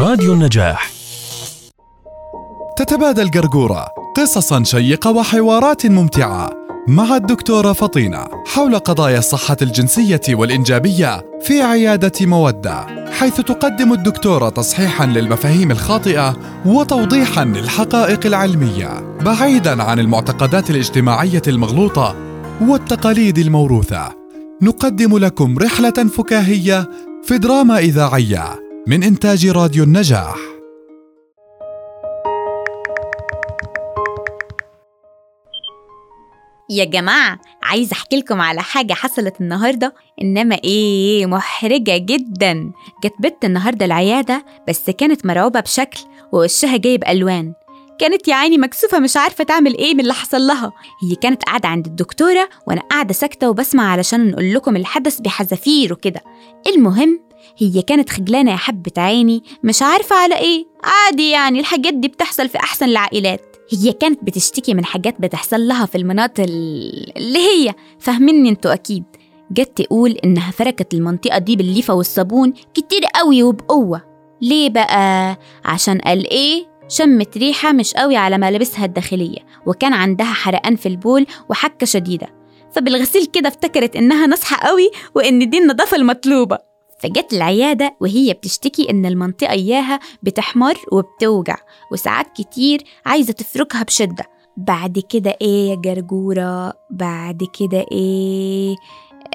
راديو النجاح. تتبادل قرقورة قصصا شيقة وحوارات ممتعة مع الدكتورة فطينة حول قضايا الصحة الجنسية والإنجابية في عيادة مودة حيث تقدم الدكتورة تصحيحا للمفاهيم الخاطئة وتوضيحا للحقائق العلمية بعيدا عن المعتقدات الاجتماعية المغلوطة والتقاليد الموروثة. نقدم لكم رحلة فكاهية في دراما إذاعية من إنتاج راديو النجاح. يا جماعة عايزة أحكي لكم على حاجة حصلت النهاردة؟ إنما إيه محرجة جدا. جت بنت النهاردة العيادة بس كانت مرعوبة بشكل ووشها جايب ألوان. كانت يا عيني مكسوفة مش عارفة تعمل إيه من اللي حصل لها. هي كانت قاعدة عند الدكتورة وأنا قاعدة ساكتة وبسمع علشان نقول لكم الحدث بحذافير وكده. المهم هي كانت خجلانة يا حبة عيني مش عارفة على إيه. عادي يعني الحاجات دي بتحصل في أحسن العائلات. هي كانت بتشتكي من حاجات بتحصل لها في المناطق ال- اللي هي. فاهميني أنتوا أكيد. جت تقول إنها فركت المنطقة دي بالليفة والصابون كتير قوي وبقوة. ليه بقى؟ عشان قال إيه؟ شمت ريحة مش قوي على ملابسها الداخلية وكان عندها حرقان في البول وحكة شديدة. فبالغسيل كده افتكرت إنها نصحة قوي وإن دي النظافة المطلوبة. فجت العيادة وهي بتشتكي إن المنطقة إياها بتحمر وبتوجع وساعات كتير عايزة تفركها بشدة. بعد كده إيه يا جرجورة؟ بعد كده إيه؟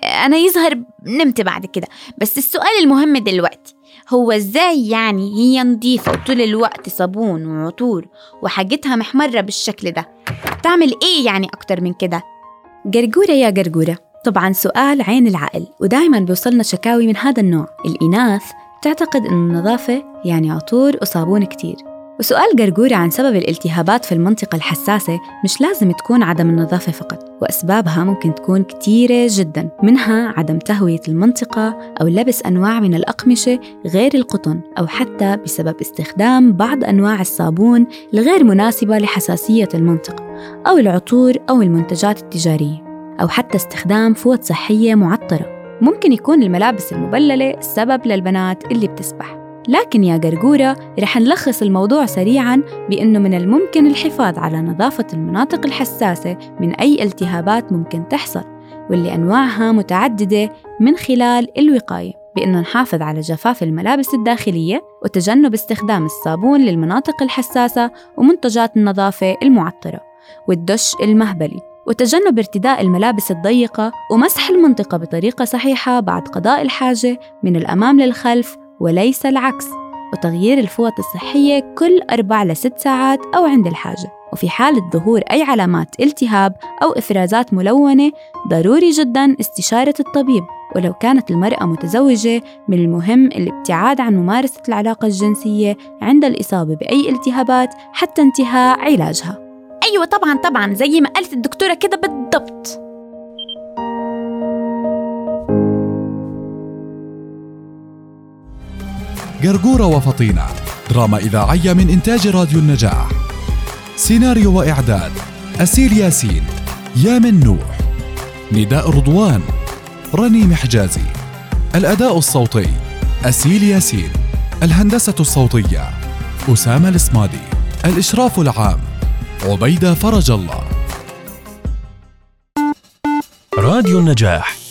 أنا يظهر نمت بعد كده. بس السؤال المهم دلوقتي هو إزاي يعني هي نظيفة وطول الوقت صابون وعطور وحاجتها محمرة بالشكل ده؟ تعمل إيه يعني أكتر من كده؟ جرجورة يا جرجورة طبعا سؤال عين العقل ودائما بيوصلنا شكاوي من هذا النوع. الإناث تعتقد أن النظافة يعني عطور وصابون كتير. وسؤال جرجورة عن سبب الالتهابات في المنطقة الحساسة مش لازم تكون عدم النظافة فقط وأسبابها ممكن تكون كتيرة جدا منها عدم تهوية المنطقة أو لبس أنواع من الأقمشة غير القطن أو حتى بسبب استخدام بعض أنواع الصابون الغير مناسبة لحساسية المنطقة أو العطور أو المنتجات التجارية. أو حتى استخدام فوط صحية معطرة. ممكن يكون الملابس المبللة السبب للبنات اللي بتسبح. لكن يا قرقورة رح نلخص الموضوع سريعاً بأنه من الممكن الحفاظ على نظافة المناطق الحساسة من أي التهابات ممكن تحصل واللي أنواعها متعددة من خلال الوقاية بأنه نحافظ على جفاف الملابس الداخلية وتجنب استخدام الصابون للمناطق الحساسة ومنتجات النظافة المعطرة والدش المهبلي. وتجنب ارتداء الملابس الضيقة ومسح المنطقة بطريقة صحيحة بعد قضاء الحاجة من الأمام للخلف وليس العكس. وتغيير الفوط الصحية كل أربع لست ساعات أو عند الحاجة. وفي حالة ظهور أي علامات التهاب أو إفرازات ملونة ضروري جدا استشارة الطبيب. ولو كانت المرأة متزوجة من المهم الابتعاد عن ممارسة العلاقة الجنسية عند الإصابة بأي التهابات حتى انتهاء علاجها. أيوة طبعا طبعا زي ما قالت الدكتورة كده بالضبط. قرقورة وفطينة دراما إذاعية من إنتاج راديو النجاح. سيناريو وإعداد أسيل ياسين يامن نوح. نداء رضوان رنيم حجازي الأداء الصوتي أسيل ياسين. الهندسة الصوتية أسامة الإسمادي الإشراف العام عبيدة فرج الله. راديو النجاح.